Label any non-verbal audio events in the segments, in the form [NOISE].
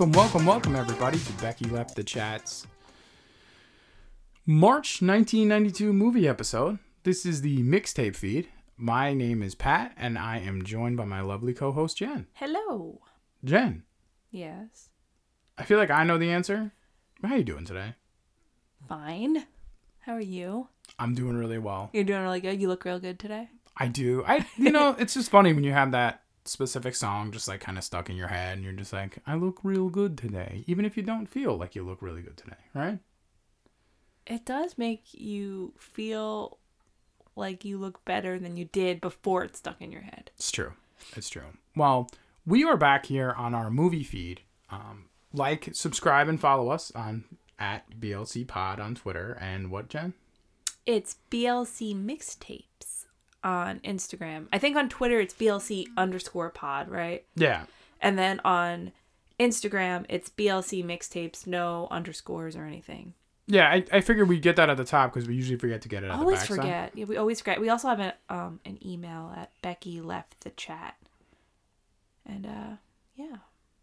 Welcome, welcome, welcome, everybody, to Becky Left the Chats. March 1992 movie episode. This is the mixtape feed. My name is Pat, and I am joined by my lovely co host, Jen. Hello. Jen, Yes. I feel like I know the answer. How are you doing today? Fine. How are you? I'm doing really well. You're doing really good. You look real good today. I do. I, you know, [LAUGHS] it's just funny when you have that specific song just like kind of stuck in your head, and you're just like, I look real good today, even if you don't feel like you look really good today, right? It does make you feel like you look better than you did before it's stuck in your head. It's true. It's true. Well, we are back here on our movie feed. Um, like, subscribe, and follow us on at BLC Pod on Twitter. And what, Jen? It's BLC mixtapes on Instagram. I think on Twitter it's BLC underscore pod, right? Yeah. And then on Instagram it's BLC mixtapes, no underscores or anything. Yeah, I, I figured we'd get that at the top because we usually forget to get it at always the forget. Yeah, we always forget. We also have a, um, an email at Becky left the chat. And uh yeah.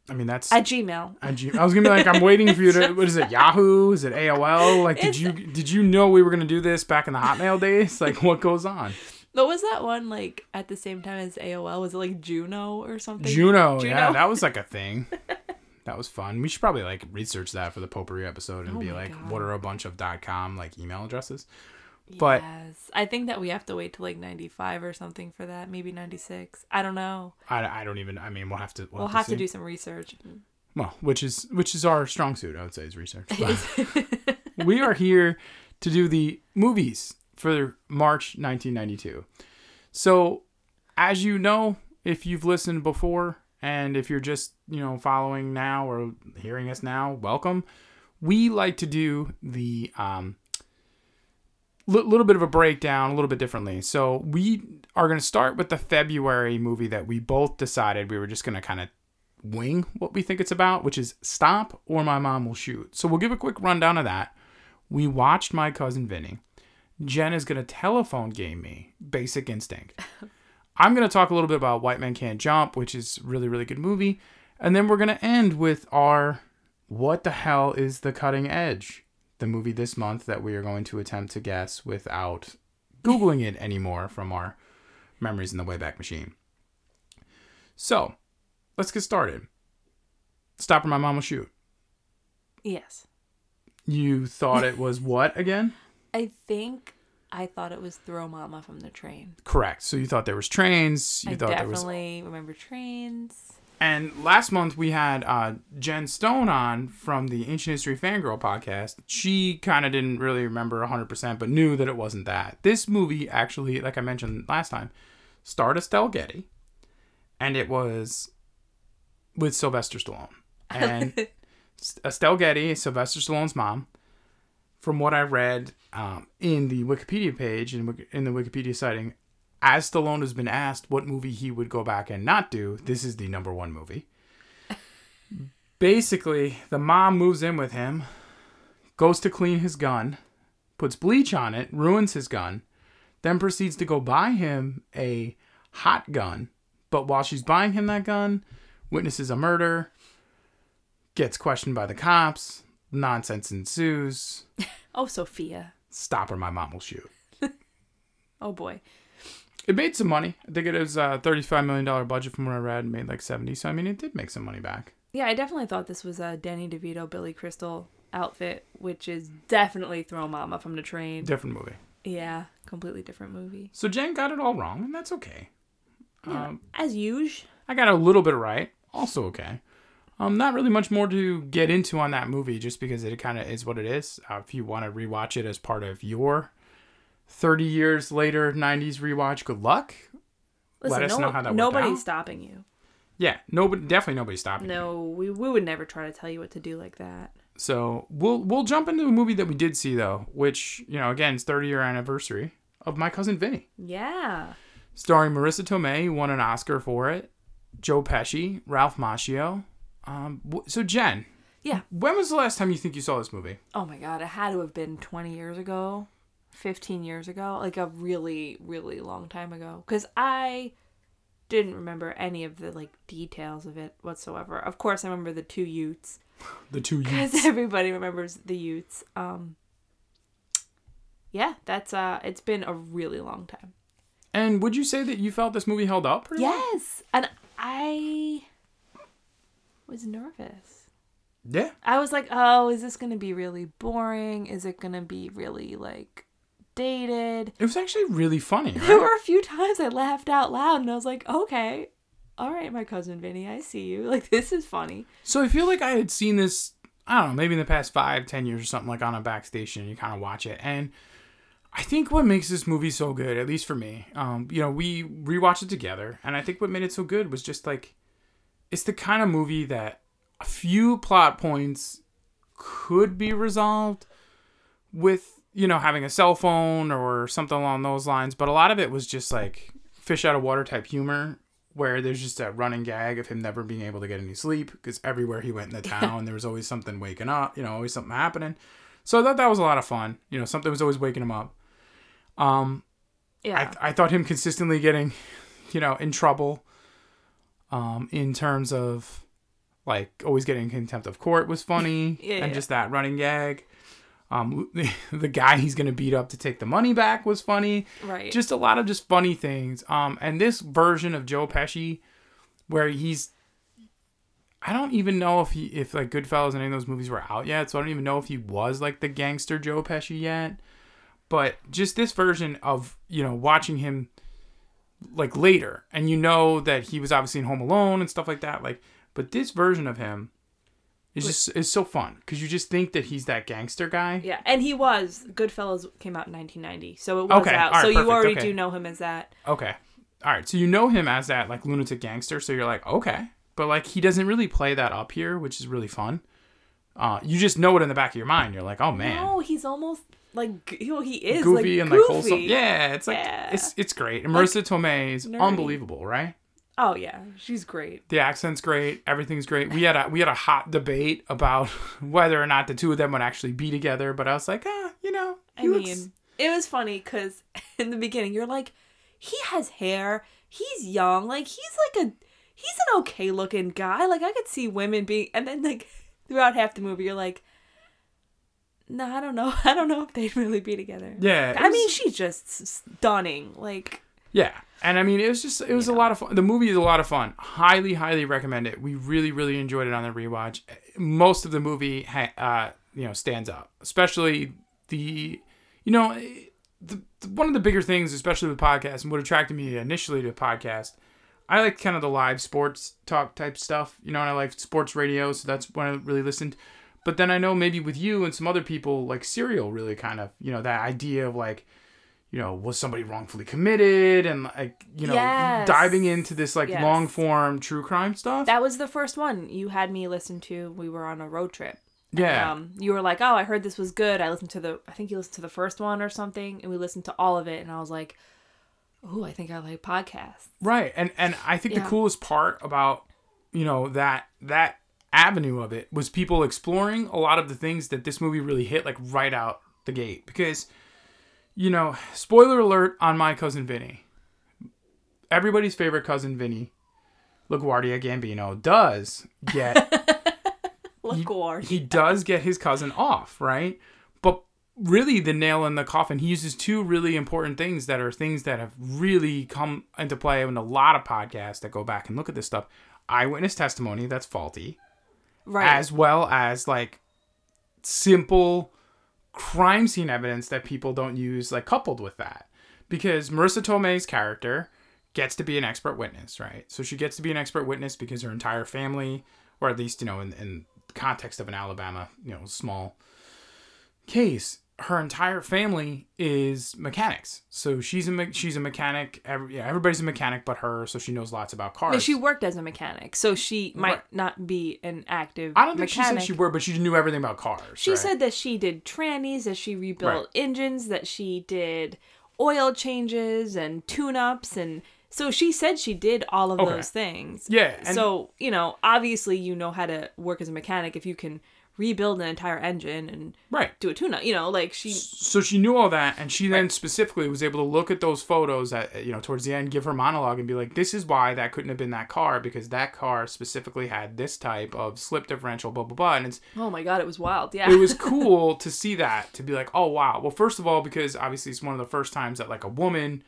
I mean, that's. At Gmail. I G- I was gonna be like, I'm waiting for you to. What is it? Yahoo? Is it AOL? Like, did It's- you did you know we were gonna do this back in the Hotmail days? Like, what goes on? What was that one like at the same time as AOL? Was it like Juno or something? Juno, yeah, that was like a [LAUGHS] thing. That was fun. We should probably like research that for the potpourri episode and Oh be like, God. what are a bunch of dot .com like email addresses? But yes. I think that we have to wait till like 95 or something for that. Maybe 96. I don't know. I, I don't even. I mean, we'll have to. We'll, We'll have to see. do some research. well, which is which is our strong suit. I would say is research. [LAUGHS] But we are here to do the movies for March 1992. So, as you know, if you've listened before and if you're just, you know, following now or hearing us now, welcome. We like to do the um little bit of a breakdown a little bit differently. So, we are going to start with the February movie that we both decided we were just going to kind of wing what we think it's about, which is Stop or My Mom Will Shoot. So, we'll give a quick rundown of that. We watched My Cousin Vinny. Jen is going to telephone game me Basic Instinct. [LAUGHS] I'm going to talk a little bit about White Man Can't Jump, which is really, really good movie. And then we're going to end with our What the Hell is the Cutting Edge? The movie this month that we are going to attempt to guess without Googling it anymore from our memories in the Wayback Machine. So, let's get started. Stop or My Mom Will Shoot. yes. You thought it was what again? I think I thought it was Throw Mama from the train. Correct. So you thought there was trains. You I thought there was. definitely remember trains. And last month we had uh, Jen Stone on from the Ancient History Fangirl podcast. She kind of didn't really remember 100%, but knew that it wasn't that. This movie actually, like I mentioned last time, starred Estelle Getty, and it was with Sylvester Stallone. And [LAUGHS] Estelle Getty is Sylvester Stallone's mom. From what I read um, in the Wikipedia page, in, in the Wikipedia citing, as Stallone has been asked what movie he would go back and not do, this is the number one movie. [LAUGHS] Basically, the mom moves in with him, goes to clean his gun, puts bleach on it, ruins his gun, then proceeds to go buy him a hot gun. But while she's buying him that gun, witnesses a murder, gets questioned by the cops, nonsense ensues. [LAUGHS] Oh, Sophia. Stop or my mom will shoot. [LAUGHS] Oh boy. It made some money. I think it was a $35 million budget from what I read. Made like 70. So, I mean, it did make some money back. Yeah, I definitely thought this was a Danny DeVito, Billy Crystal outfit, which is definitely Throw Mama from the train. Different movie. Yeah, completely different movie. So, Jen got it all wrong, and that's okay. Yeah, Um, as usual. I got a little bit right. Also okay. Um, not really much more to get into on that movie, just because it kind of is what it is. Uh, if you want to rewatch it as part of your 30 years later 90s rewatch, good luck. Listen, us no, know how that nobody's stopping you. Yeah, nobody, definitely nobody's stopping. you. No, we, we would never try to tell you what to do like that. So we'll we'll jump into a movie that we did see though, which you know again is 30 year anniversary of My Cousin Vinny, Yeah. starring Marisa Tomei, who won an Oscar for it, Joe Pesci, Ralph Macchio. Um, so Jen, Yeah. when was the last time you think you saw this movie? Oh my god, it had to have been 20 years ago, 15 years ago, like a really, really long time ago. Because I didn't remember any of the like details of it whatsoever. Of course, I remember the two Utes [LAUGHS] The two [LAUGHS] because everybody remembers the Utes. Um, yeah, that's uh, it's been a really long time. And would you say that you felt this movie held up? Pretty well? Yes, and I was nervous. Yeah. I was like, oh, is this gonna be really boring? Is it gonna be really like dated? It was actually really funny. [LAUGHS] There were a few times I laughed out loud, and I was like, okay, all right, my cousin Vinny, I see you. [LAUGHS] Like this is funny. So I feel like I had seen this, I don't know, maybe in the past five, ten years or something, like on a backstation. And you kind of watch it, and I think what makes this movie so good, at least for me, um, you know, we rewatched it together, and I think what made it so good was just like, it's the kind of movie that a few plot points could be resolved with, you know, having a cell phone or something along those lines, but a lot of it was just like fish out of water type humor where there's just a running gag of him never being able to get any sleep because everywhere he went in the [LAUGHS] town there was always something waking up you know always something happening. So i thought that was a lot of fun you know something was always waking him up. Um Yeah, I, I thought him consistently getting you know in trouble um in terms of like always getting contempt of court was funny [LAUGHS] Yeah, and yeah. just that running gag um the, [LAUGHS] the guy he's gonna beat up to take the money back was funny right. just a lot of just funny things. Um, and this version of Joe Pesci, where he's, I don't even know if he, if like Goodfellas and any of those movies were out yet, so I don't even know if he was like the gangster Joe Pesci yet. But just this version of you know watching him, like later, and you know that he was obviously in Home Alone and stuff like that. Like, but this version of him is just is so fun because you just think that he's that gangster guy. yeah, and he was Goodfellas came out in 1990, so it was Okay, out. right, so you already okay. do know him as that. Okay. All right. So you know him as that like lunatic gangster. So you're like, okay. But like he doesn't really play that up here, which is really fun. Uh, you just know it in the back of your mind. You're like, oh man, No, he's almost like know, he is goofy like, and goofy. like wholesome. Yeah, it's like Yeah. it's it's great. And Marisa Tomei is nerdy. unbelievable, right? Oh yeah, she's great. The accent's great. Everything's great. We had a we had a hot debate about [LAUGHS] whether or not the two of them would actually be together. But I was like, ah, you know, I looks- mean, it was funny because [LAUGHS] in the beginning you're like, he has hair, he's young, like he's like a he's an okay looking guy. Like I could see women being, and then like [LAUGHS] throughout half the movie you're like, no, I don't know, [LAUGHS] I don't know if they'd really be together. yeah. I mean, she's just stunning. Like, Yeah. And I mean, it was just, it was a lot of fun. The movie is a lot of fun. Highly, highly recommend it. We really, really enjoyed it on the rewatch. Most of the movie, ha- uh, you know, stands up, especially the, you know, the, the, one of the bigger things, especially with podcasts, and what attracted me initially to podcast, I like kind of the live sports talk type stuff, you know, and I like sports radio, so that's when I really listened. But then I know maybe with you and some other people, like Serial really kind of, you know, that idea of like, you know, was somebody wrongfully committed and like, you know, Yes. diving into this like Yes. long form true crime stuff. that was the first one you had me listen to. We were on a road trip. yeah. Um, you were like, "Oh, I heard this was good." I listened to the, I think you listened to the first one or something, and we listened to all of it, and I was like, "Oh, I think I like podcasts." Right. And and I think Yeah. the coolest part about, you know, that that avenue of it was people exploring a lot of the things that this movie really hit like right out the gate because you know, spoiler alert on my cousin Vinny. Everybody's favorite cousin Vinny, LaGuardia Gambino, does get [LAUGHS] LaGuardia. he does get his cousin off, right? But really, the nail in the coffin, he uses two really important things that are things that have really come into play in a lot of podcasts that go back and look at this stuff. Eyewitness testimony that's faulty, right. as well as like simple crime scene evidence that people don't use, like coupled with that. Because Marisa Tomei's character gets to be an expert witness, right? So she gets to be an expert witness because her entire family, or at least, you know, in, in context of an Alabama, you know, small case, her entire family is mechanics. So she's a me- she's a mechanic. Every, yeah, everybody's a mechanic but her, so she knows lots about cars. No, she worked as a mechanic, so she might Right. not be an active. I don't think mechanic. she said she were, but she knew everything about cars. She right? said that she did trannies, that she rebuilt Right. engines, that she did oil changes and tune-ups, and so she said she did all of Okay. those things. Yeah, so you know, obviously, you know how to work as a mechanic if you can rebuild an entire engine and right do a tune up. You know, like she. So she knew all that, and she then specifically was able to look at those photos at you know towards the end, give her monologue, and be like, "This is why that couldn't have been that car because that car specifically had this type of slip differential, blah blah blah." And it's Oh my god, it was wild. Yeah. it was [LAUGHS] cool to see that to be like, "Oh wow." Well, first of all, because obviously it's one of the first times that like a woman.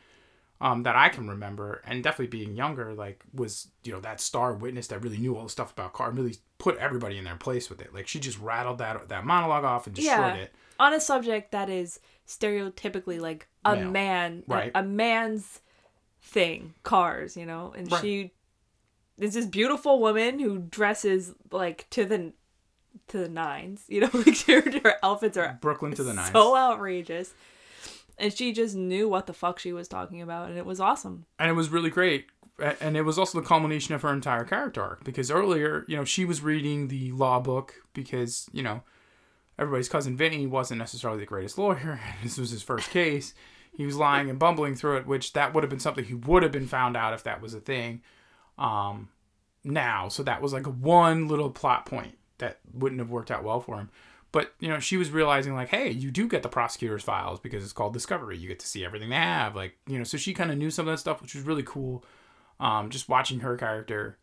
Um, that I can remember, and definitely being younger, like was you know that star witness that really knew all the stuff about car, really put everybody in their place with it. Like she just rattled that that monologue off and destroyed Yeah. it. on a subject that is stereotypically like a Male. man, a- Right. a, man's thing, cars, you know, and Right. she is this beautiful woman who dresses like to the to the nines, you know, [LAUGHS] like her, her outfits are Brooklyn to the nines. so outrageous, and she just knew what the fuck she was talking about, and it was awesome. and it was really great. And it was also the culmination of her entire character arc because earlier you know she was reading the law book because you know everybody's cousin vinny wasn't necessarily the greatest lawyer [LAUGHS] this was his first case. He was lying and bumbling through it which that would have been something he would have been found out if that was a thing um now. So that was like one little plot point that wouldn't have worked out well for him but you know she was realizing like hey you do get the prosecutor's files because it's called discovery. You get to see everything they have like you know so she kind of knew some of that stuff which was really cool. Um just watching her character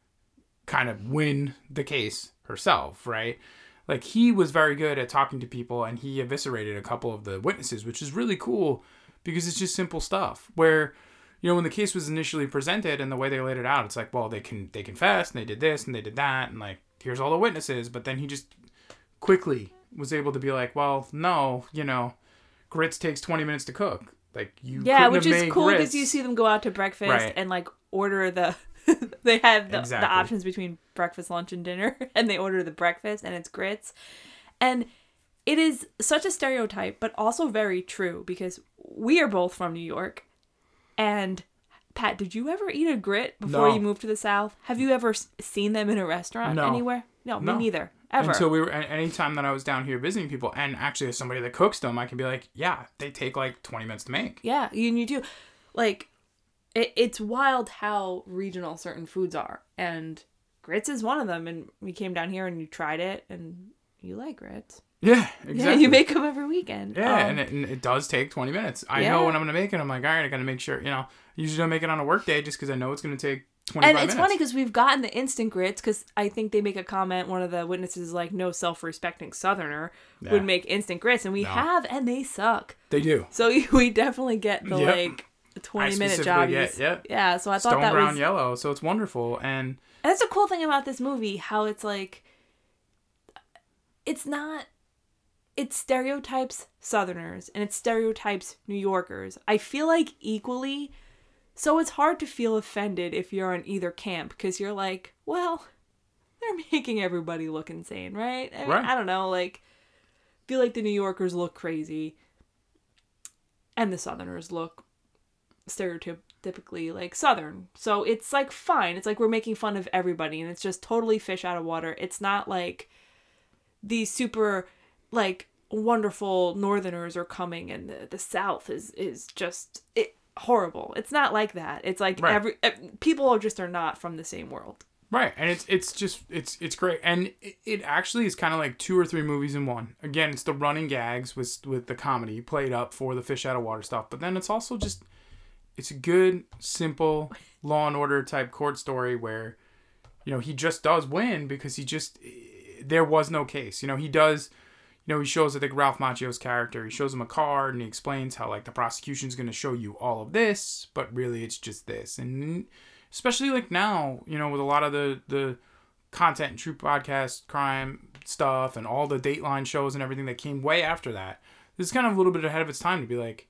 kind of win the case herself right? Like he was very good at talking to people and he eviscerated a couple of the witnesses which is really cool because it's just simple stuff where you know when the case was initially presented and the way they laid it out it's like well they can they confessed and they did this and they did that and like here's all the witnesses but then he just quickly was able to be like well no you know grits takes 20 minutes to cook like you Yeah, which is cool because you see them go out to breakfast Right. and like order the. [LAUGHS] they have the, Exactly. the options between breakfast, lunch, and dinner, [LAUGHS] and they order the breakfast and it's grits, and it is such a stereotype, but also very true because we are both from New York, and Pat, did you ever eat a grit before No. you moved to the South? Have you ever seen them in a restaurant No. anywhere? No, No. me neither. Ever. Until we were, anytime that I was down here visiting people, and actually as somebody that cooks them, I can be like, yeah, they take like 20 minutes to make. Yeah, and you do. Like, it, it's wild how regional certain foods are. And grits is one of them. And we came down here and you tried it and you like grits. Yeah, exactly. [LAUGHS] Yeah, you make them every weekend. Yeah, Um, and, it, and it does take 20 minutes. I Yeah. know when I'm going to make it, I'm like, all right, I got to make sure, you know, usually don't make it on a work day just because I know it's going to take 25 and it's minutes. funny because we've gotten the instant grits because I think they make a comment. One of the witnesses is like, no self respecting Southerner Yeah. would make instant grits. And we No. have, and they suck. They do. So [LAUGHS] we definitely get the Yep. like 20 minute job. yep. Yeah, so I thought Stone that brown was. yellow, so it's wonderful. And And that's the cool thing about this movie, how it's like it's not it stereotypes Southerners and it stereotypes New Yorkers. I feel like equally so it's hard to feel offended if you're on either camp because you're like, well, [LAUGHS] they're making everybody look insane, right? I, mean, Right. I don't know, like feel like the New Yorkers look crazy and the Southerners look stereotypically like southern so it's like fine it's like we're making fun of everybody and it's just totally fish out of water it's not like these super like wonderful northerners are coming and the, the south is is just it horrible it's not like that it's like Right. every eh, people are just are not from the same world Right, and it's it's just it's it's great, and it, it actually is kind of like two or three movies in one. Again, it's the running gags with with the comedy played up for the fish out of water stuff, but then it's also just it's a good, simple Law and Order type court story where you know he just does win because he just there was no case. You know he does. You know he shows I think Ralph Macchio's character. He shows him a card and he explains how like the prosecution's going to show you all of this, but really it's just this and especially like now, you know, with a lot of the the content and true podcast crime stuff and all the Dateline shows and everything that came way after that. This is kind of a little bit ahead of its time to be like,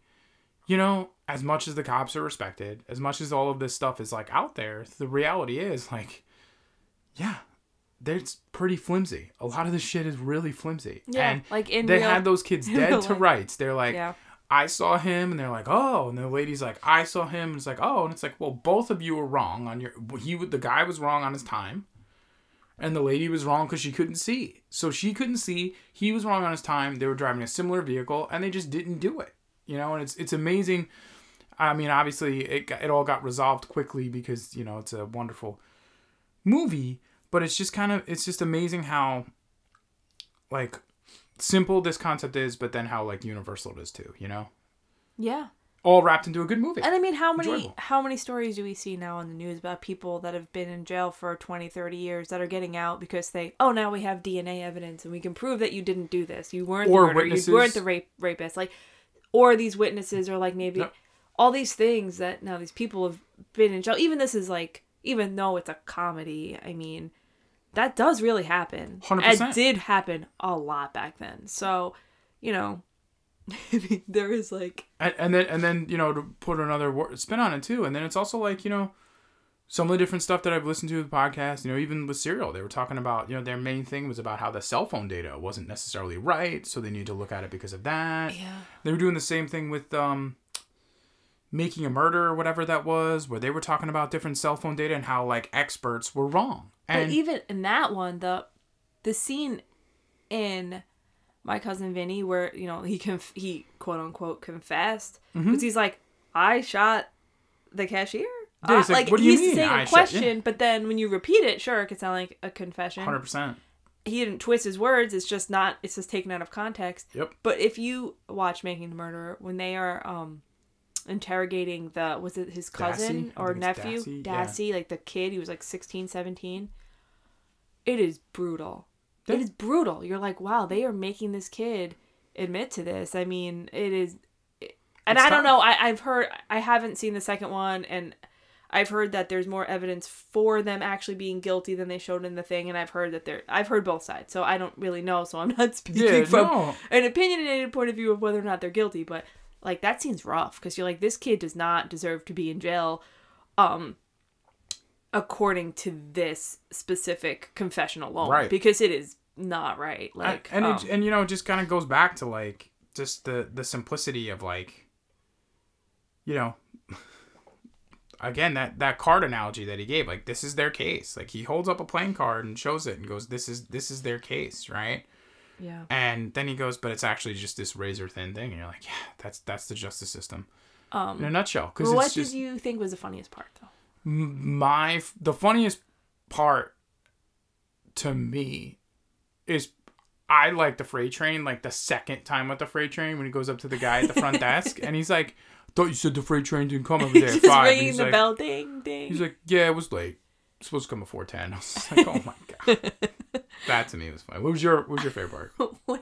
you know, as much as the cops are respected, as much as all of this stuff is like out there, the reality is like, yeah, it's pretty flimsy. A lot of this shit is really flimsy. Yeah, and like in they real- had those kids [LAUGHS] dead to life. rights. They're like, yeah I saw him, and they're like, oh, and the lady's like, I saw him, and it's like, oh, and it's like, well, both of you were wrong on your. He, the guy was wrong on his time, and the lady was wrong because she couldn't see. So she couldn't see. He was wrong on his time. They were driving a similar vehicle, and they just didn't do it. You know, and it's it's amazing. I mean, obviously, it it all got resolved quickly because you know it's a wonderful movie, but it's just kind of it's just amazing how like simple this concept is, but then how like universal it is too. You know, Yeah. all wrapped into a good movie. And I mean, how many Enjoyable. how many stories do we see now on the news about people that have been in jail for 20, 30 years that are getting out because they oh now we have DNA evidence and we can prove that you didn't do this. You weren't Or the murderer, witnesses. you weren't the rape rapist. Like or these witnesses are like maybe Yep. all these things that now these people have been in jail. Even this is like even though it's a comedy, I mean that does really happen. 100%. It did happen a lot back then. So, you know, [LAUGHS] there is like and, and then and then you know to put another spin on it too and then it's also like you know some of the different stuff that i've listened to the podcast you know even with serial they were talking about you know their main thing was about how the cell phone data wasn't necessarily right so they need to look at it because of that yeah. they were doing the same thing with um making a murder or whatever that was where they were talking about different cell phone data and how like experts were wrong But and even in that one, the the scene in my cousin Vinny where you know he conf- he quote unquote confessed because Mm-hmm. he's like I shot the cashier. Yeah, Uh, like, "What do you he's mean, saying I a shot-" question, but then when you repeat it, sure, it could sound like a confession. 100% He didn't twist his words. It's just not. It's just taken out of context. yep But if you watch Making the Murderer, when they are um interrogating the was it his cousin Dassey? Or nephew Dassey, yeah. Like the kid, he was like 16, 17. It is brutal. It is brutal. You're like, wow, they are making this kid admit to this. I mean, it is and It's I don't know. I, I've heard I haven't seen the second one and I've heard that there's more evidence for them actually being guilty than they showed in the thing, and I've heard that they're I've heard both sides, so I don't really know, so I'm not [LAUGHS] speaking yeah from no an opinionated point of view of whether or not they're guilty, but like that seems rough because you're like this kid does not deserve to be in jail, um, according to this specific confessional law Right. Because it is not right. Like and um, it, and you know it just kind of goes back to like just the the simplicity of like you know [LAUGHS] again that that card analogy that he gave like this is their case like he holds up a playing card and shows it and goes this is this is their case right yeah, and then he goes but it's actually just this razor thin thing and you're like yeah that's that's the justice system um, in a nutshell because what did you think was the funniest part though? my the funniest part to me is I like the freight train like the second time with the freight train when he goes up to the guy at the front [LAUGHS] desk and he's like, "Thought you said the freight train didn't come [LAUGHS] over there Just five. Ringing the like, bell, ding ding. He's like, "Yeah, it was late. Supposed to come before 10. [LAUGHS] I was like, "Oh my god." [LAUGHS] that to me was funny. What was your what was your favorite part? [LAUGHS] when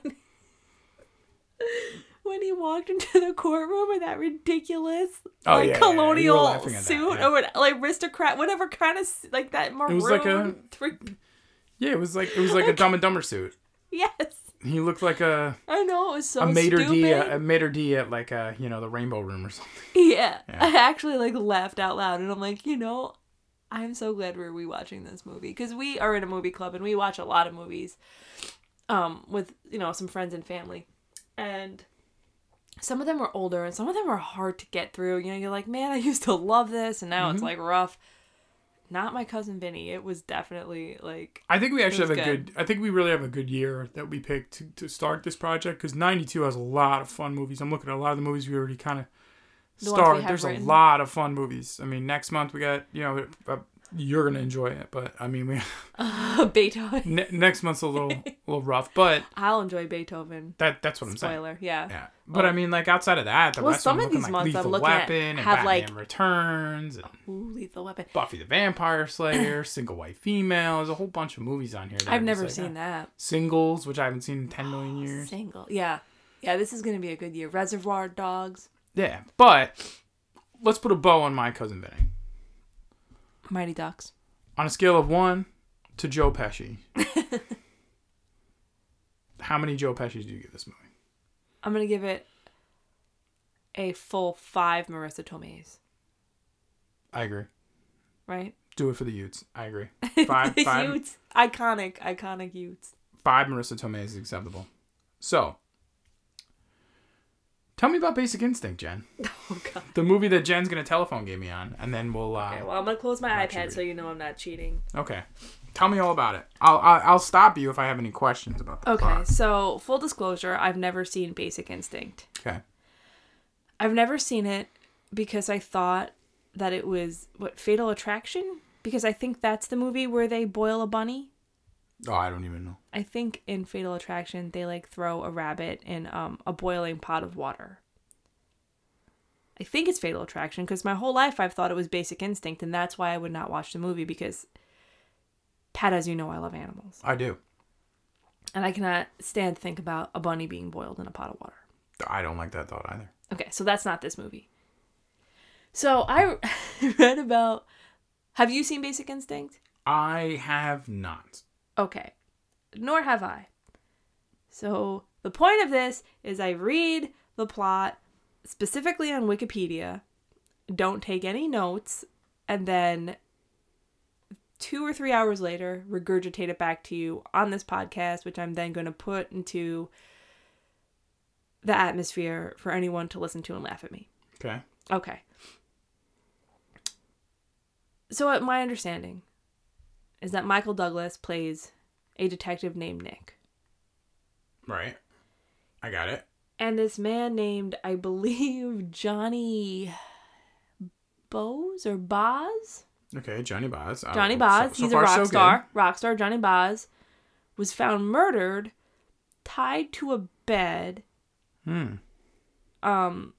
when he walked into the courtroom in that ridiculous Oh, like yeah, yeah, yeah. Colonial that, suit yeah. or what, like aristocrat whatever kind of like that maroon was like a- three Yeah, it was like it was like a Dumb and Dumber suit. yes He looked like a I know it was so a maitre stupid d a, a maitre d at like a you know the Rainbow Room or something. yeah. Yeah. I actually like laughed out loud and I'm like you know I'm so glad we're rewatching this movie because we are in a movie club and we watch a lot of movies um with you know some friends and family and some of them are older and some of them are hard to get through. You know, you're like, man, I used to love this, and now it's Mm-hmm. like rough. Not my cousin Vinny. It was definitely like, I think we actually have a good. good. I think we really have a good year that we picked to, to start this project because '92 has a lot of fun movies. I'm looking at a lot of the movies we already kind of The ones we started. have There's written. a lot of fun movies. I mean, next month we got you know uh, you're gonna enjoy it, but I mean we [LAUGHS] [LAUGHS] Beethoven. ne- next month's a little a [LAUGHS] little rough, but I'll enjoy Beethoven. that that's what I'm saying. Spoiler, yeah. Yeah, but I mean, like outside of that, the Well, rest some of these like months I'm looking at Weapon and have, Batman like- Returns and Ooh, Lethal Weapon. Buffy the Vampire Slayer, [CLEARS THROAT] Single White Female. There's a whole bunch of movies on here. that I've never like, seen ah. that. Singles, which I haven't seen in 10 million years. Single. Yeah. Yeah, this is going to be a good year. Reservoir Dogs, Yeah, but let's put a bow on my cousin Vinny. Mighty Ducks. On a scale of one to Joe Pesci, [LAUGHS] how many Joe Pesci's do you give this movie? I'm going to give it a full five Marisa Tomei's, I agree. right? Do it for the Utes. I agree. [LAUGHS] Five, five, Utes. Iconic, iconic Utes. five Marisa Tomei is acceptable. So, tell me about Basic Instinct, Jen. [LAUGHS] Oh, God. The movie that Jen's gonna telephone game me on, and then we'll. Uh, Okay, well, I'm going to close my iPad sure. so you know I'm not cheating. okay. Tell me all about it. I'll, I'll I'll stop you if I have any questions about the Okay, plot. so full disclosure, I've never seen Basic Instinct. Okay. I've never seen it because I thought that it was what Fatal Attraction because I think that's the movie where they boil a bunny. Oh, I don't even know. I think in Fatal Attraction they like throw a rabbit in um a boiling pot of water. I think it's Fatal Attraction because my whole life I've thought it was Basic Instinct, and that's why I would not watch the movie because, Pat, as you know, I love animals, I do. and I cannot stand to think about a bunny being boiled in a pot of water. I don't like that thought either. Okay, so that's not this movie. So I [LAUGHS] read about. Have you seen Basic Instinct? I have not. Okay, nor have I. So the point of this is I read the plot specifically on Wikipedia, don't take any notes, and then two or three hours later regurgitate it back to you on this podcast, which I'm then going to put into the atmosphere for anyone to listen to and laugh at me. Okay. Okay. So, uh, my understanding is that Michael Douglas plays a detective named Nick. Right. I got it. And this man named, I believe, Johnny Bose or Boz? Okay, Johnny Boz. Uh, Johnny Boz. so He's far, a so rock good. star. Rock star Johnny Boz was found murdered, tied to a bed, Hmm. um,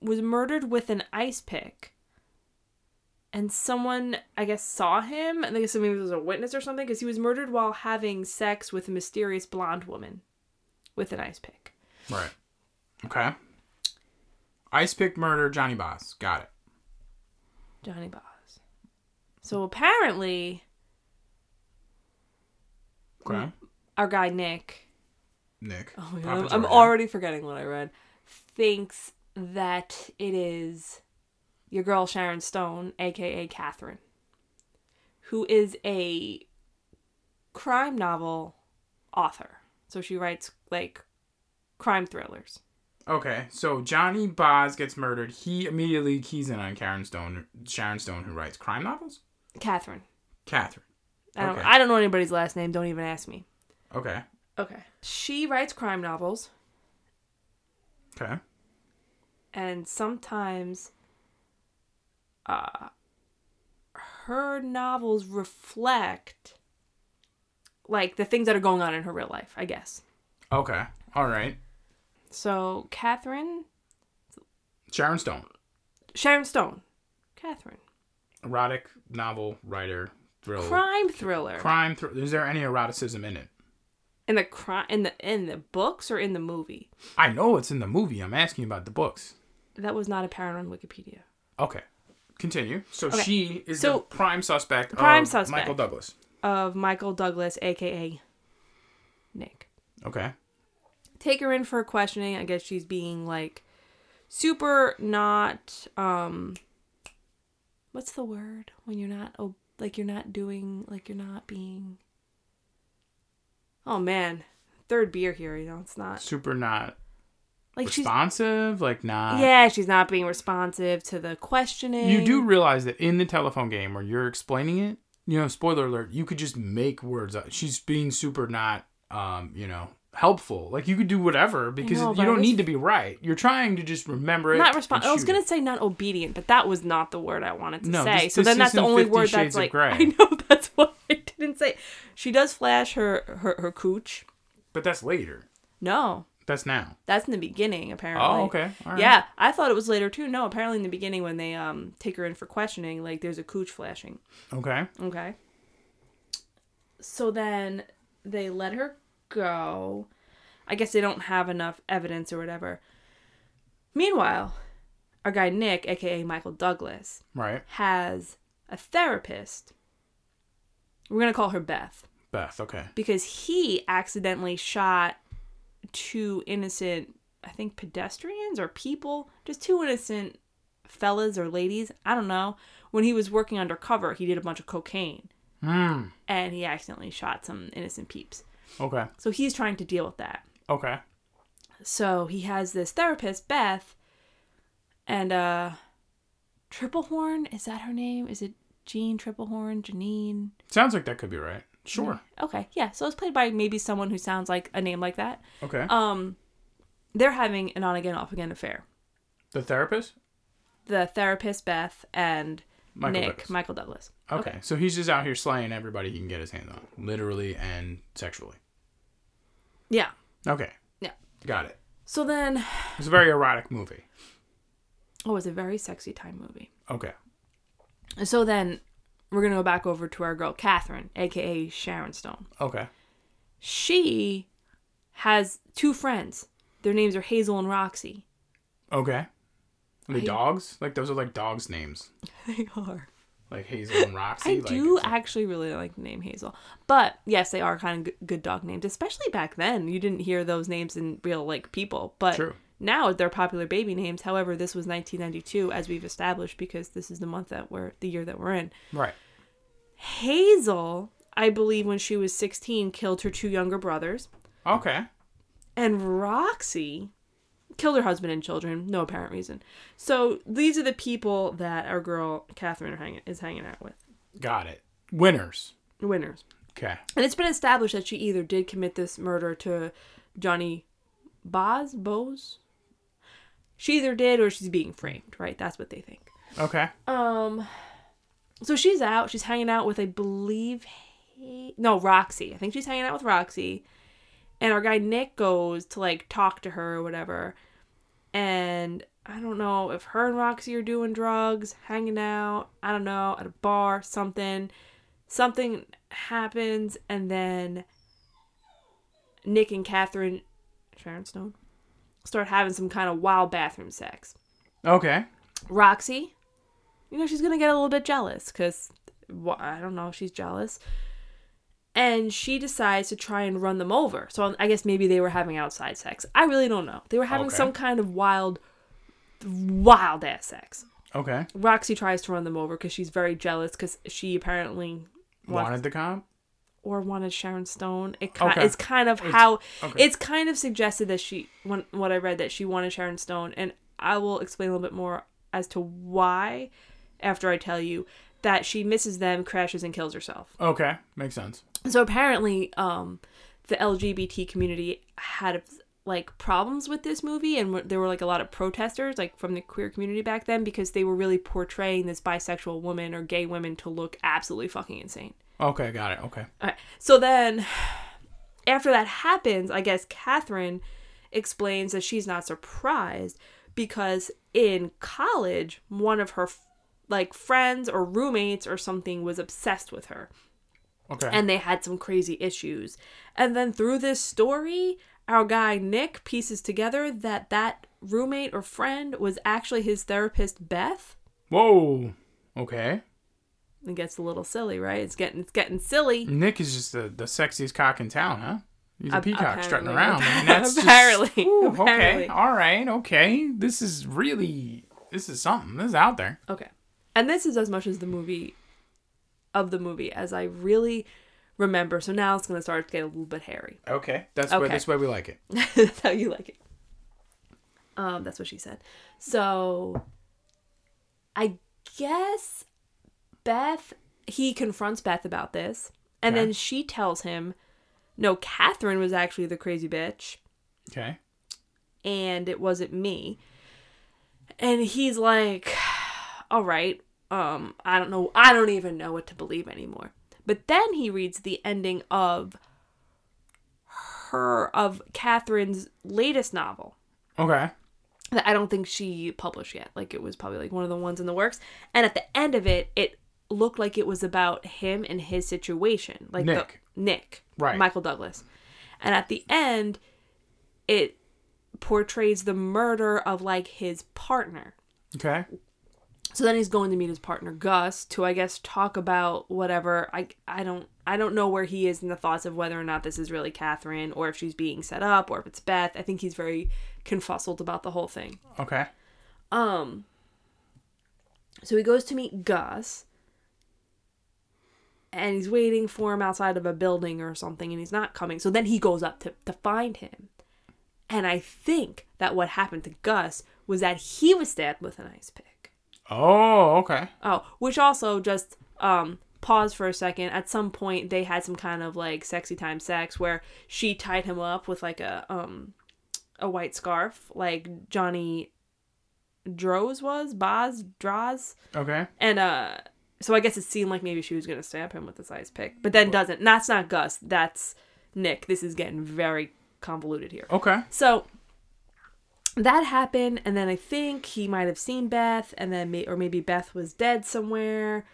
was murdered with an ice pick. And someone, I guess, saw him. I guess maybe it was a witness or something, because he was murdered while having sex with a mysterious blonde woman with an ice pick. Right. Okay. Ice pick murder, Johnny Boz. Got it. Johnny Boz. So apparently, Okay. our guy Nick, Nick. oh my God, I'm already forgetting what I read, thinks that it is your girl Sharon Stone, aka Catherine, who is a crime novel author. So she writes like crime thrillers. Okay, so Johnny Boz gets murdered. He immediately keys in on Karen Stone, Sharon Stone, who writes crime novels. Catherine. Catherine. I don't, Okay. I don't know anybody's last name. Don't even ask me. Okay. Okay. She writes crime novels. Okay. and sometimes uh her novels reflect like the things that are going on in her real life i guess Okay. All right. so catherine Sharon Stone, sharon stone catherine erotic novel writer, thriller, crime thriller crime. Thr- is there any eroticism in it? in the crime in the in the books or in the movie I know it's in the movie. I'm asking about the books. that was not apparent on wikipedia Okay. Continue. So Okay. she is So- the prime suspect Prime of suspect. Michael Douglas. of michael douglas aka nick Okay. take her in for questioning. I guess she's being like super not um what's the word when you're not oh like you're not doing like you're not being Oh man, third beer here, you know, it's not Super not like she's responsive. Like not. Yeah, she's not being responsive to the questioning. You do realize that in the telephone game where you're explaining it, you know, spoiler alert, you could just make words up. She's being super not, um, you know, helpful. Like you could do whatever because know, you don't need to be right. You're trying to just remember it. not respond. I was gonna it. say not obedient, but that was not the word I wanted to No, say. this- so this then that's the only word that's like [LAUGHS] Grey. I know that's what I didn't say. She does flash her her her cooch. But that's later. No, That's now. that's in the beginning apparently. Oh, okay. Right. Yeah, I thought it was later too. No, apparently in the beginning when they um take her in for questioning, like there's a cooch flashing. Okay. Okay. So then they let her go. I guess they don't have enough evidence or whatever. Meanwhile, our guy Nick, aka Michael Douglas, Right. has a therapist. We're going to call her Beth Beth. Okay. because he accidentally shot two innocent, I think pedestrians or people, just two innocent fellas or ladies, I don't know. When he was working undercover, he did a bunch of cocaine Hmm. and he accidentally shot some innocent peeps. Okay. So he's trying to deal with that. Okay. So he has this therapist, Beth, and uh Tripplehorn, is that her name? Is it Jeanne Tripplehorn? Janine? Sounds like that could be right. Sure. Okay, yeah. So it's played by maybe someone who sounds like a name like that. Okay. Um they're having an on again, off again affair. the therapist. The therapist, Beth, and Michael Nick, Douglas. Michael Douglas. Okay. so he's just out here slaying everybody he can get his hands on, literally and sexually. Yeah. Okay. Yeah. Got it. So then, It's a very erotic movie. oh, it's a very sexy time movie. Okay. So then, we're gonna go back over to our girl Catherine, aka Sharon Stone. Okay. She has two friends. Their names are Hazel and Roxy. Okay. Are they I- dogs? Like those are like dogs' names. [LAUGHS] They are. Like Hazel and Roxy. I like, do like- actually really like the name Hazel, but yes, they are kind of good, good dog names. Especially back then, you didn't hear those names in real like people, but True. now they're popular baby names. However, this was 1992, as we've established, because this is the month that we're the year that we're in. Right. Hazel, I believe, when she was 16, killed her two younger brothers, Okay. and Roxy killed her husband and children, no apparent reason. So these are the people that our girl Catherine hanging, is hanging out with. Got it. Winners. Winners. Okay. And it's been established that she either did commit this murder to Johnny Boz, Bose. She either did or she's being framed, right? That's what they think. Okay. Um, so she's out. She's hanging out with, I believe, no Roxy. I think she's hanging out with Roxy, and our guy Nick goes to like talk to her or whatever, and I don't know if her and Roxy are doing drugs, hanging out. I don't know at a bar, something. Something happens, and then Nick and Catherine, Sharon Stone, start having some kind of wild bathroom sex. Okay. Roxy, you know, she's gonna get a little bit jealous because I don't know, if she's jealous. And she decides to try and run them over. So um, I guess maybe they were having outside sex. I really don't know. They were having Okay. some kind of wild, wild ass sex. Okay. Roxy tries to run them over because she's very jealous because she apparently wants, Wanted the comp? or wanted Sharon Stone. It Okay. it's kind of It's- how okay. it's kind of suggested that she when what I read that she wanted Sharon Stone, and I will explain a little bit more as to why after I tell you that she misses them, crashes, and kills herself. Okay. Makes sense. So apparently, um, the LGBT community had like problems with this movie, and there were like a lot of protesters, like from the queer community back then, because they were really portraying this bisexual woman or gay women to look absolutely fucking insane. Okay. Got it. Okay. Alright, So then, after that happens, I guess Catherine explains that she's not surprised because in college, one of her like friends or roommates or something was obsessed with her Okay. and they had some crazy issues. And then through this story, our guy Nick pieces together that that roommate or friend was actually his therapist Beth. Whoa. Okay. It gets a little silly, right? It's getting it's getting silly. Nick is just the, the sexiest cock in town, huh? He's a Ap- peacock strutting around. I mean, [LAUGHS] that's just- Ooh, Apparently. Okay. All right. Okay. This is really. This is something. This is out there. Okay. And this is as much as the movie of the movie as I really remember. So now it's gonna start to get a little bit hairy. Okay. That's why. Okay. That's why we like it. [LAUGHS] that's how you like it. Um, that's what she said. So I guess Beth he confronts Beth about this, and Okay. then she tells him, No, Catherine was actually the crazy bitch, Okay. and it wasn't me. And he's like, All right, um, I don't know I don't even know what to believe anymore. But then he reads the ending of her of Catherine's latest novel Okay. that I don't think she published yet. Like it was probably like one of the ones in the works. And at the end of it, it looked like it was about him and his situation. Like Nick. The, Nick. Right. Michael Douglas. And at the end, it portrays the murder of like his partner. Okay. So then he's going to meet his partner Gus to I guess talk about whatever. I I don't I don't know where he is in the thoughts of whether or not this is really Catherine or if she's being set up or if it's Beth. I think he's very confuzzled about the whole thing. Okay. Um so he goes to meet Gus and he's waiting for him outside of a building or something and he's not coming. So then he goes up to, to find him. And I think that what happened to Gus was that he was stabbed with an ice pick. Oh. Okay. Oh, which also just um pause for a second. At some point they had some kind of like sexy time sex where she tied him up with like a um a white scarf like Johnny Droz was, Boz, Droz. Okay. And uh so I guess it seemed like maybe she was gonna stab him with this size pick. But then doesn't. And that's not Gus, that's Nick. This is getting very convoluted here. Okay. So that happened, and then I think he might have seen Beth, and then may- or maybe Beth was dead somewhere.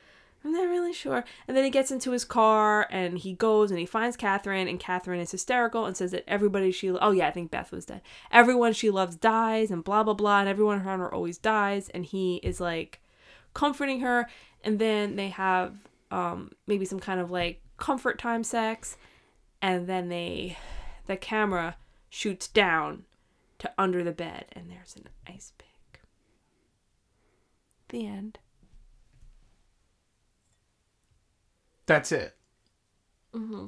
I'm not really sure. And then he gets into his car and he goes and he finds Catherine, and Catherine is hysterical and says that everybody she oh yeah I think Beth was dead. Everyone she loves dies and blah blah blah, and everyone around her always dies, and he is like comforting her, and then they have um maybe some kind of like comfort time sex, and then they the camera shoots down to under the bed and there's an ice pick. The end. That's it. Mm-hmm.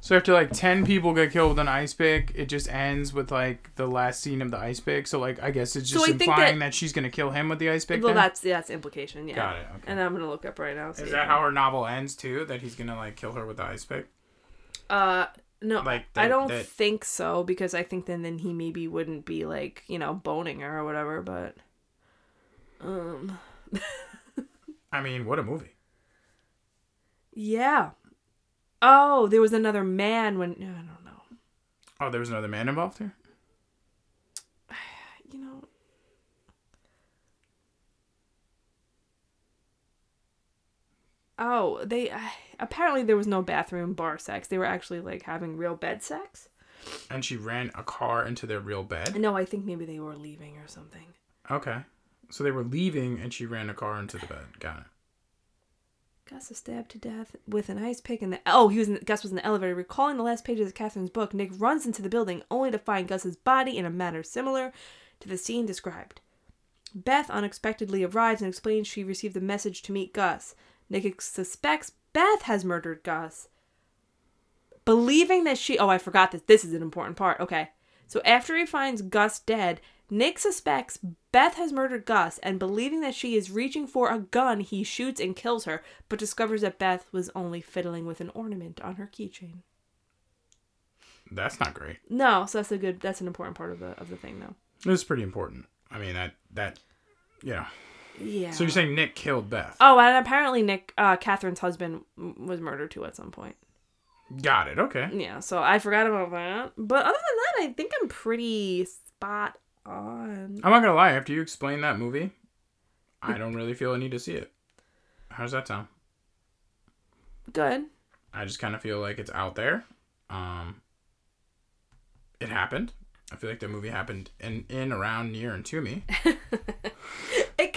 So after like ten people get killed with an ice pick, it just ends with like the last scene of the ice pick. So like I guess it's just think implying that- that, she's gonna kill him with the ice pick. Well, then? that's that's implication, yeah. Got it, okay. And I'm gonna look up right now. so Is that how her novel ends too? That he's gonna like kill her with the ice pick? Uh, no, Like, I don't that- think so because I think then then he maybe wouldn't be like you know boning her or whatever. But um, [LAUGHS] I mean, what a movie. yeah. Oh, there was another man when I don't know. Oh, there was another man involved here. [SIGHS] You know. Oh, they apparently there was no bathroom bar sex. They were actually like having real bed sex. And she ran a car into their real bed. No, I think maybe they were leaving or something. Okay. So they were leaving, and she ran a car into the bed. Got it. Gus is stabbed to death with an ice pick in the oh he was in, Gus was in the elevator. Recalling the last pages of Catherine's book, Nick runs into the building only to find Gus's body in a manner similar to the scene described. Beth unexpectedly arrives and explains she received a message to meet Gus. Nick suspects Beth has murdered Gus. Believing that she oh I forgot this this is an important part. Okay. So after he finds Gus dead, Nick suspects Beth has murdered Gus and believing that she is reaching for a gun, he shoots and kills her, but discovers that Beth was only fiddling with an ornament on her keychain. That's not great. No, so that's a good that's an important part of the of the thing though. This is pretty important. I mean that that, know. Yeah. So you're saying Nick killed Beth? Oh, and apparently Nick uh Catherine's husband m- was murdered too at some point. Got it. Okay. Yeah, so I forgot about that. But other than that, I think I'm pretty spot on. I'm not gonna lie. After you explain that movie, I don't really feel a need to see it. How does that sound? Good. I just kind of feel like it's out there. Um, it happened. I feel like the movie happened in, in, around, near, and to me. [LAUGHS] It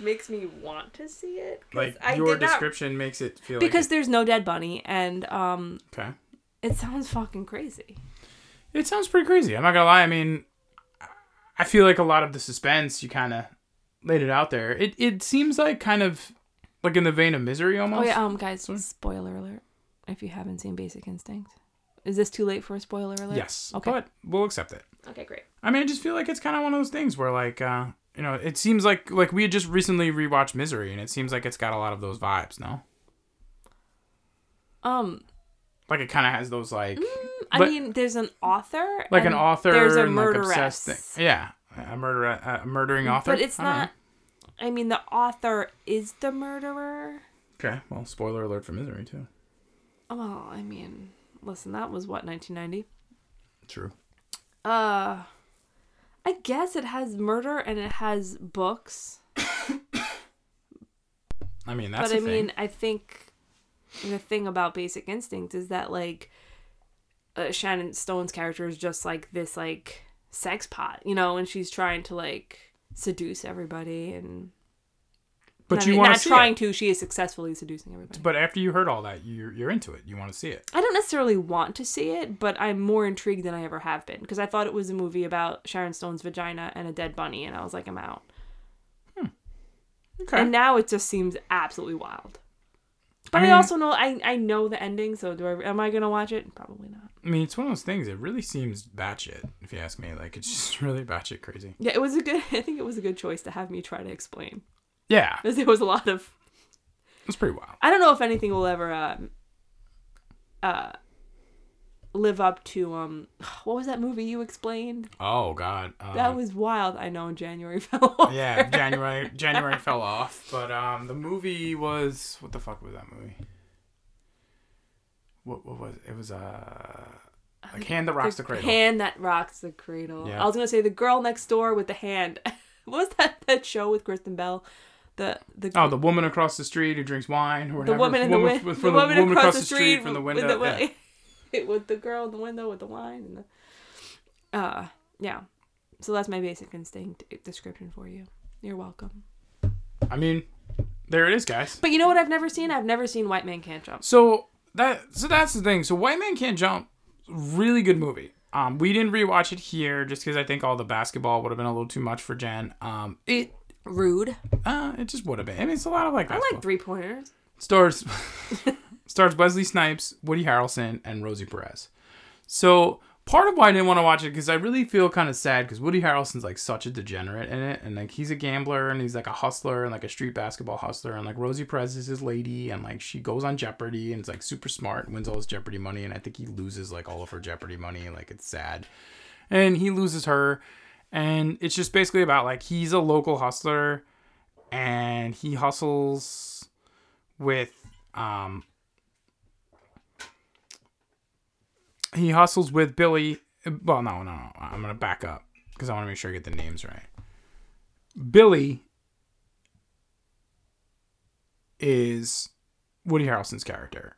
makes me want to see it. Like I your did not- description makes it feel because like there's no dead bunny and um it, okay. it sounds fucking crazy. It sounds pretty crazy. I'm not gonna lie. I mean, I feel like a lot of the suspense you kind of laid it out there. It it seems like kind of like in the vein of Misery almost. Oh yeah, um guys, Sorry. spoiler alert. If you haven't seen Basic Instinct. Is this too late for a spoiler alert? Yes. Okay. But we'll accept it. Okay, great. I mean, I just feel like it's kind of one of those things where, like, uh, you know, it seems like like we had just recently rewatched Misery, and it seems like it's got a lot of those vibes. No, Um like it kind of has those like I But- mean there's an author like an author there's a like, murderess. thing. Yeah, a murder, a murdering author. But it's I don't know. I mean the author is the murderer. Okay, well, spoiler alert for Misery too. Well, I mean, listen, that was what 1990. True. Uh I guess it has murder and it has books. I mean, that's but I the mean. I think the thing about Basic Instinct is that like uh, Sharon Stone's character is just like this like sex pot, you know, and she's trying to like seduce everybody and But I you mean, want not to see trying it. to. She is successfully seducing everybody. But after you heard all that, you're you're into it. You want to see it. I don't necessarily want to see it, but I'm more intrigued than I ever have been because I thought it was a movie about Sharon Stone's vagina and a dead bunny, and I was like, I'm out. Hmm. Okay. And now it just seems absolutely wild. But I, mean- also know I I know the ending, so do I? Am I gonna watch it? Probably not. I mean, it's one of those things. It really seems batshit, if you ask me. Like it's just [LAUGHS] really batshit crazy. Yeah, it was a good. [LAUGHS] I think it was a good choice to have me try to explain, Yeah, [LAUGHS] because there was a lot of. it's pretty wild. I don't know if anything will ever uh, uh, live up to um [SIGHS] what was that movie you explained? Oh God, uh, That was wild. I know January [LAUGHS] fell off. yeah. January January fell off, but um, the movie was what the fuck was that movie? What what was it? It was uh like hand that rocks the, cradle. Hand that rocks the cradle. Yeah. I was gonna say the girl next door with the hand. [LAUGHS] what was that that show with Kristen Bell? The the Oh, the woman across the street who drinks wine, or the woman in the window. The woman across the street from the with window. the- yeah. [LAUGHS] with the girl in the window with the wine and the uh yeah so that's my basic instinct description for you you're welcome I mean, there it is, guys. but you know what i've never seen i've never seen white man can't jump So that so that's the thing. So White Man Can't Jump, really good movie. Um, we didn't rewatch it here just because I think all the basketball would have been a little too much for Jen. Um, it rude uh, it just would have been. I mean, it's a lot of like i like three pointers stars [LAUGHS] [LAUGHS] stars Wesley Snipes, Woody Harrelson, and Rosie Perez. So part of why I didn't want to watch it because I really feel kind of sad because Woody Harrelson's like such a degenerate in it, and like he's a gambler and he's like a hustler and like a street basketball hustler, and like Rosie Perez is his lady, and like she goes on Jeopardy and is like super smart and wins all his Jeopardy money, and I think he loses like all of her Jeopardy money, like it's sad, and he loses her, and it's just basically about like he's a local hustler, and he hustles with um he hustles with Billy. Well, no, no, no. I'm gonna back up because I want to make sure I get the names right. Billy is Woody Harrelson's character.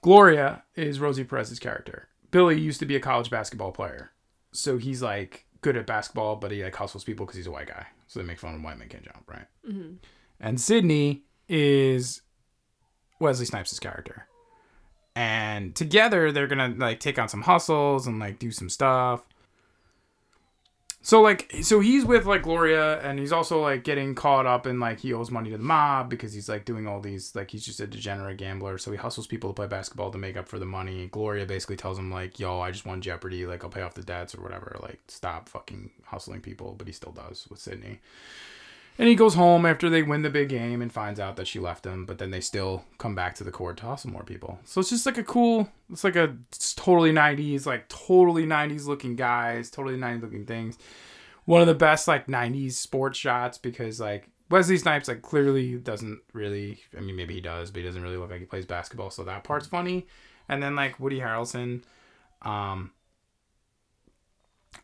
Gloria is Rosie Perez's character. Billy used to be a college basketball player, so he's like good at basketball, but he like hustles people because he's a white guy. So they make fun of white men can't jump, right? mm-hmm. And Sydney is Wesley Snipes' character. And together they're gonna like take on some hustles and like do some stuff. So like so he's with like Gloria and he's also like getting caught up in like he owes money to the mob because he's like doing all these like he's just a degenerate gambler. So he hustles people to play basketball to make up for the money. Gloria basically tells him like, yo, I just won Jeopardy, like I'll pay off the debts or whatever. Like stop fucking hustling people, but he still does with Sydney. And he goes home after they win the big game and finds out that she left him, but then they still come back to the court to hustle more people. So it's just like a cool, it's like a it's totally 90s, like totally 90s looking guys, totally 90s looking things. One of the best like 90s sports shots because like Wesley Snipes like clearly doesn't really, I mean maybe he does, but he doesn't really look like he plays basketball, so that part's funny. And then like Woody Harrelson, um,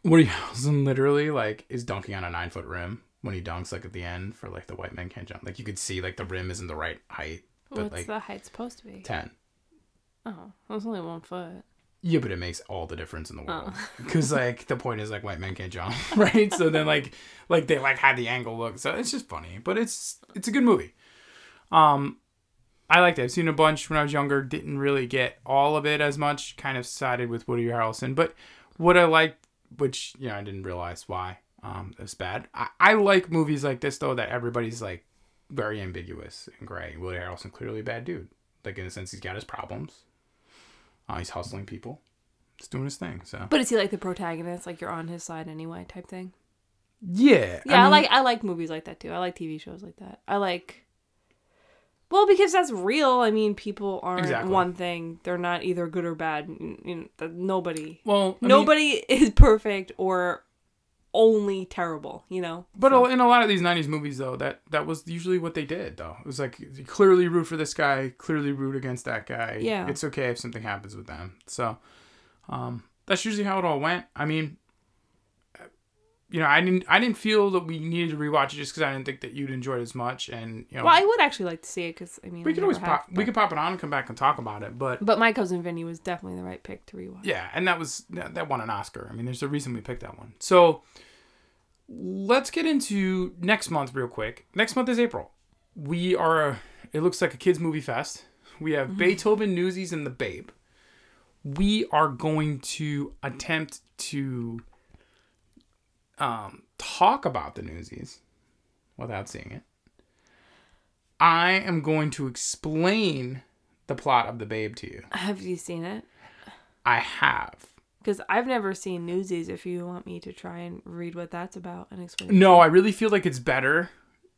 Woody Harrelson literally like is dunking on a nine foot rim when he dunks like at the end for like the white man can't jump. Like you could see like the rim isn't the right height, but what's like the height supposed to be ten. oh that's only one foot Yeah, but it makes all the difference in the world Oh. [LAUGHS] because like the point is like white men can't jump, [LAUGHS] right? So then like like they like had the angle look, so it's just funny, but it's it's a good movie. Um, I liked it. I've seen a bunch when I was younger. Didn't really get all of it as much. Kind of sided with Woody Harrelson, but what I liked, which you know I didn't realize why um it's bad. I, I like movies like this though that everybody's like very ambiguous and gray. Woody Harrelson clearly a bad dude. Like in a sense, he's got his problems. Uh, he's hustling people. He's doing his thing. So but is he like the protagonist like you're on his side anyway type thing yeah, yeah I, mean, like i like movies like that too i like tv shows like that i like well because that's real i mean people aren't Exactly. one thing they're not either good or bad you know, nobody Well, I mean, nobody [LAUGHS] is perfect or only terrible you know But So- in a lot of these '90s movies, though, that that was usually what they did. Though it was like you clearly root for this guy, clearly root against that guy. Yeah. it's okay if something happens with them. So, um, that's usually how it all went. I mean, you know, I didn't I didn't feel that we needed to rewatch it just because I didn't think that you'd enjoy it as much. And you know, well i would actually like to see it because i mean we I could always pop we could pop it on and come back and talk about it. But but my cousin vinny was definitely the right pick to rewatch Yeah, and that was that that won an Oscar. I mean, there's a reason we picked that one. So let's get into next month real quick. Next month is April. We are. It looks like a kids movie fest. We have mm-hmm. Beethoven, Newsies, and The Babe. We are going to attempt to um, talk about the Newsies without seeing it. I am going to explain the plot of The Babe to you. have you seen it I have. because i've never seen newsies if you want me to try and read what that's about and explain it. No, I really feel like it's better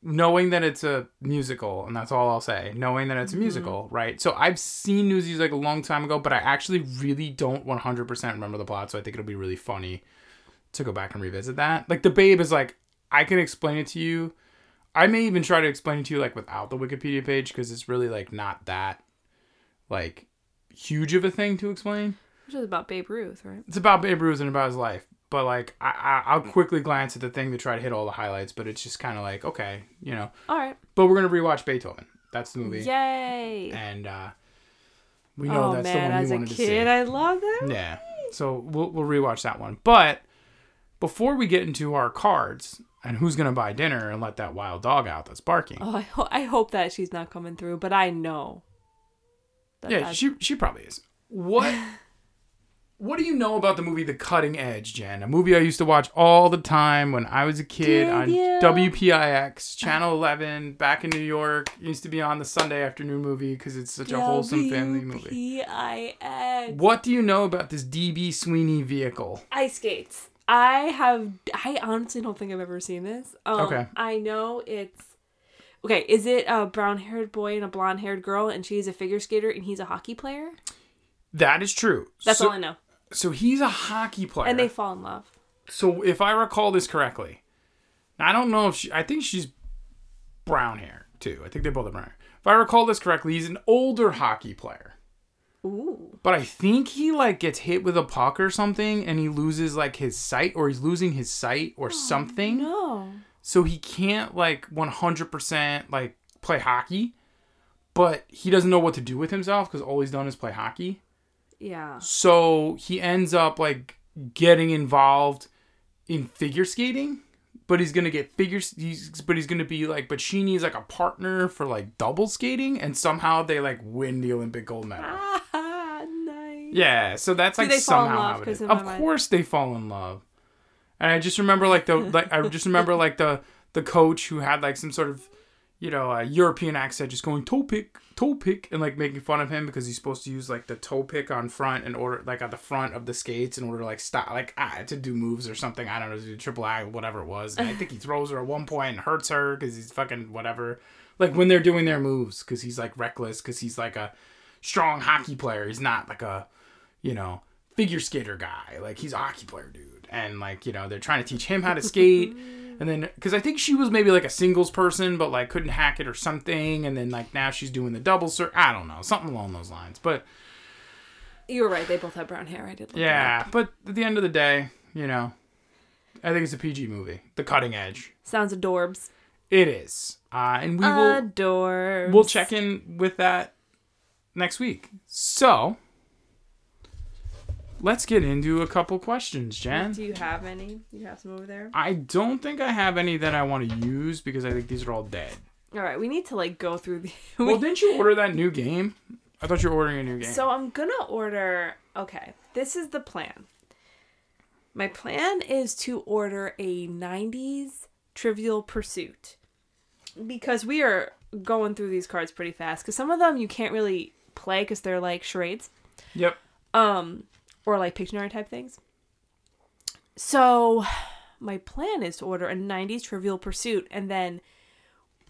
knowing that it's a musical, and that's all I'll say, knowing that it's a musical, right? So I've seen Newsies like a long time ago, but I actually really don't 100% remember the plot, so I think it'll be really funny to go back and revisit that. Like, The Babe is like, I can explain it to you. I may even try to explain it to you like without the Wikipedia page because it's really like not that like huge of a thing to explain. Which is about Babe Ruth, right? It's about Babe Ruth and about his life. But like I, I I'll quickly glance at the thing to try to hit all the highlights, but it's just kind of like okay, you know. All right. But we're gonna rewatch Beethoven. That's the movie, Yay. and uh, we know oh that's man, the one you a wanted to kid, see. I love that. Yeah. So we'll we'll rewatch that one. But before we get into our cards and who's gonna buy dinner and let that wild dog out that's barking. Oh, I, ho- I hope that she's not coming through, but I know. That yeah, that's- she she probably is. What [LAUGHS] What do you know about the movie The Cutting Edge, Jen? A movie I used to watch all the time when I was a kid Did on you? WPIX, [LAUGHS] Channel 11, back in New York. It used to be on the Sunday afternoon movie because it's such a wholesome family movie. W-P-I-X. What do you know about this DB Sweeney vehicle? Ice skates. I have. I honestly don't think I've ever seen this. Um, Okay. I know it's. Okay, is it a brown-haired boy and a blonde-haired girl, and she's a figure skater and he's a hockey player? That is true. That's so, all I know. So he's a hockey player. And they fall in love. so if I recall this correctly, I don't know if she. I think she's brown hair too. I think they both have brown hair. If I recall this correctly, he's an older hockey player. Ooh. But I think he like gets hit with a puck or something, and he loses like his sight, or he's losing his sight or oh, something. No. So he can't like 100% like play hockey. But he doesn't know what to do with himself because all he's done is play hockey. Yeah. So he ends up like getting involved in figure skating, but he's gonna get figure. He's but he's gonna be like, but she needs like a partner for like double skating, and somehow they like win the Olympic gold medal. Ah, nice. Yeah, so that's Do like they fall in somehow how it 'Cause Of course they fall in love, and I just remember like the like I just remember like the the coach who had like some sort of you know a European accent, just going toe pick, toe pick, and like making fun of him because he's supposed to use like the toe pick on front in order like at the front of the skates in order to like stop like ah, to do moves or something. I don't know, to do triple I whatever it was. And I think he [SIGHS] throws her at one point and hurts her because he's fucking whatever. Like when they're doing their moves because he's like reckless because he's like a strong hockey player. He's not like a you know, figure skater guy. Like he's a hockey player dude. And like, you know, they're trying to teach him how to skate. [LAUGHS] and then cuz I think she was maybe like a singles person but like couldn't hack it or something and then like now she's doing the double cert. I don't know, something along those lines. But You were right. They both have brown hair. I did. Yeah, but at the end of the day, you know, I think it's a PG movie. The Cutting Edge. Sounds adorbs. It is. Uh and we will Adorbs. we'll check in with that next week. So, let's get into a couple questions, Jen. Do you have any? You have some over there. I don't think I have any that I want to use because I think these are all dead. All right, we need to like go through the. [LAUGHS] Well, didn't you order that new game? I thought you were ordering a new game. So I'm gonna order. Okay, this is the plan. My plan is to order a '90s Trivial Pursuit because we are going through these cards pretty fast. Because some of them you can't really play because they're like charades, yep. um, or like Pictionary type things. So my plan is to order a '90s Trivial Pursuit, and then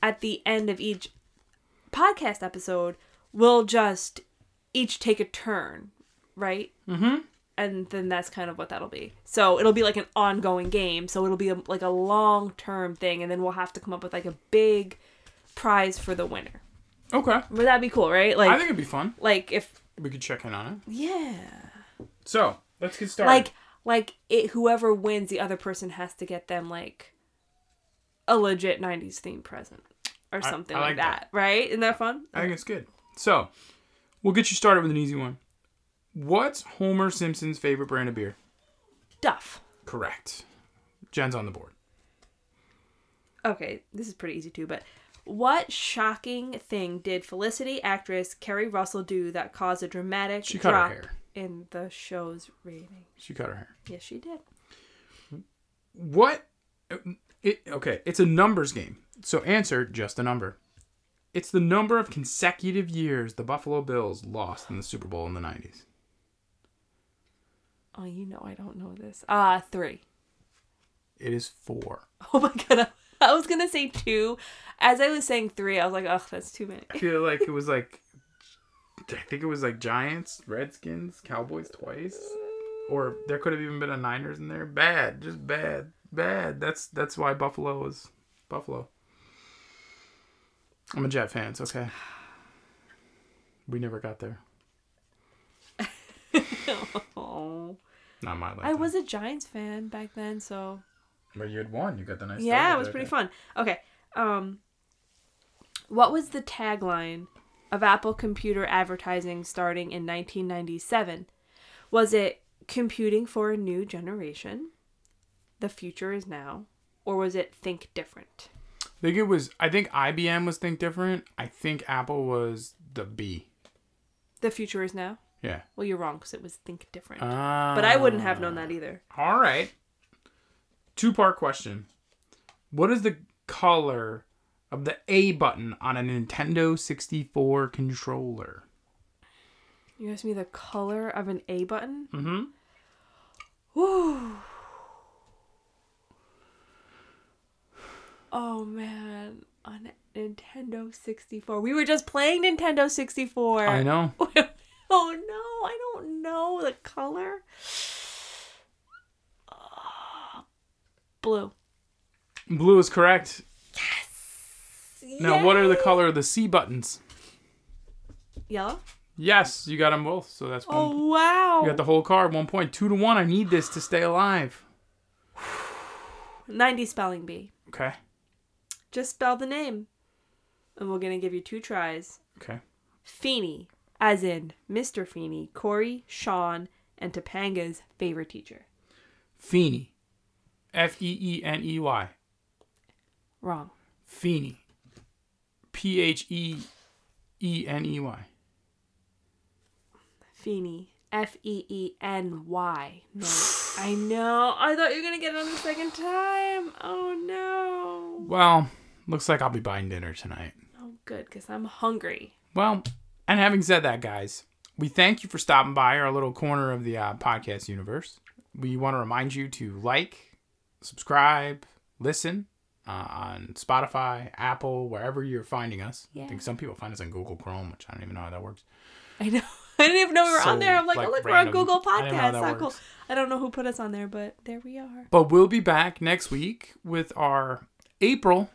at the end of each podcast episode, we'll just each take a turn, right? Mm-hmm. and then that's kind of what that'll be. So it'll be like an ongoing game. So it'll be a, like a long term thing, and then we'll have to come up with like a big prize for the winner. Okay. Would that be cool, right? Like, I think it'd be fun. like if We could check in on it. yeah, So let's get started. like like it. Whoever wins, the other person has to get them like a legit '90s theme present or something I like, like that. Right? Isn't that fun? I think it's good. So we'll get you started with an easy one. What's Homer Simpson's favorite brand of beer? Duff. Correct. Jen's on the board. Okay, this is pretty easy too, but what shocking thing did Felicity actress Keri Russell do that caused a dramatic She cut her hair. In the show's rating? She cut her hair. Yes, she did. What? It, okay, it's a numbers game. So answer just a number. It's the number of consecutive years the Buffalo Bills lost in the Super Bowl in the 90s. Oh, you know I don't know this. Ah, three. It is four. Oh my god. I was gonna say two. As I was saying three, I was like, oh, that's too many. I feel like it was like I think it was like Giants, Redskins, Cowboys twice. Or there could have even been a Niners in there. Bad, just bad. Bad. That's that's why Buffalo was Buffalo. I'm a Jet fan, it's okay. We never got there. [LAUGHS] oh. Not my life. I was a Giants fan back then, so But you had won. You got the nice yeah, it was pretty fun. Okay, um, what was the tagline of Apple computer advertising starting in 1997? Was it "Computing for a New Generation"? The future is now, or was it "Think Different"? I think it was I think IBM was Think Different. I think Apple was the B. The future is now. Yeah. Well, you're wrong because it was "Think Different," Uh, but I wouldn't have known that either. All right. Two part question. What is the color of the A button on a Nintendo 64 controller? You asked me the color of an A button. Mm-hmm. Woo. Oh man, on Nintendo 64. We were just playing Nintendo 64. I know. [LAUGHS] oh no, I don't know the color. Ah, blue. Blue is correct. Now, what are the color of the C buttons? Yellow. Yes, you got them both. So that's one. Oh wow. You got the whole card. One point two to one. I need this to stay alive. [SIGHS] 90 spelling bee. Okay. Just spell the name. And we're going to give you two tries. Okay. Feeney, as in Mr. Feeney, Cory, Sean, and Topanga's favorite teacher. Feeney. F E E N E Y. Wrong. Feeney. P H E E N E Y. Feeney. F E E N Y. No. I know. I thought you were going to get it on the second time. Oh no. Well, looks like I'll be buying dinner tonight. Oh, good, because I'm hungry. Well, and having said that, guys, we thank you for stopping by our little corner of the uh, podcast universe. We want to remind you to like, subscribe, listen uh, on Spotify, Apple, wherever you're finding us. I think some people find us on Google Chrome, which I don't even know how that works. I know. [LAUGHS] I didn't even know we were on there. I'm like, like, oh, look, random. we're on Google I how Podcasts. that Not cool. I don't know who put us on there, but there we are. But we'll be back next week with our April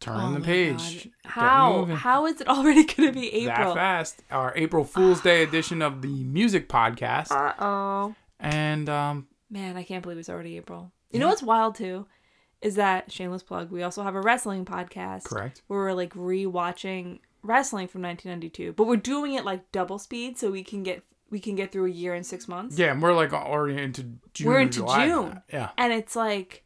turn Oh the page. God. How? How is it already [LAUGHS] going to be that April? fast. Our April Fool's Day [SIGHS] edition of the music podcast. Uh oh. And um, Man, I can't believe it's already April. You know what's wild too? Is that shameless plug? We also have a wrestling podcast. correct. Where we're like rewatching wrestling from 1992, but we're doing it like double speed so we can get we can get through a year in six months. Yeah, and we're like already into June. We're into July now. June. Yeah. And it's like,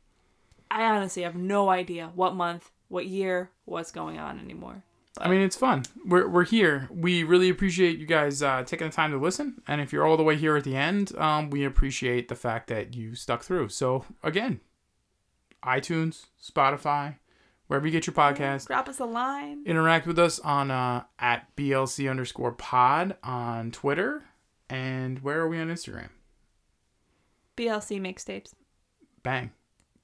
I honestly have no idea what month, what year, what's going on anymore. I mean, it's fun. We're, we're here. We really appreciate you guys uh, taking the time to listen. And if you're all the way here at the end, um, we appreciate the fact that you stuck through. So, again, iTunes, Spotify, wherever you get your podcast, Drop us a line. interact with us on uh, at BLC underscore pod on Twitter. And where are we on Instagram? BLC mixtapes. Bang.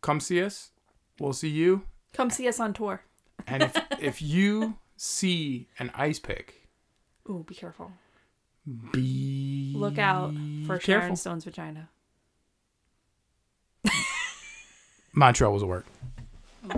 Come see us. We'll see you. Come see us on tour. And if, [LAUGHS] if you see an ice pick, Ooh, be careful. be Look out for Sharon. Stone's vagina. Montreal was a work. [LAUGHS]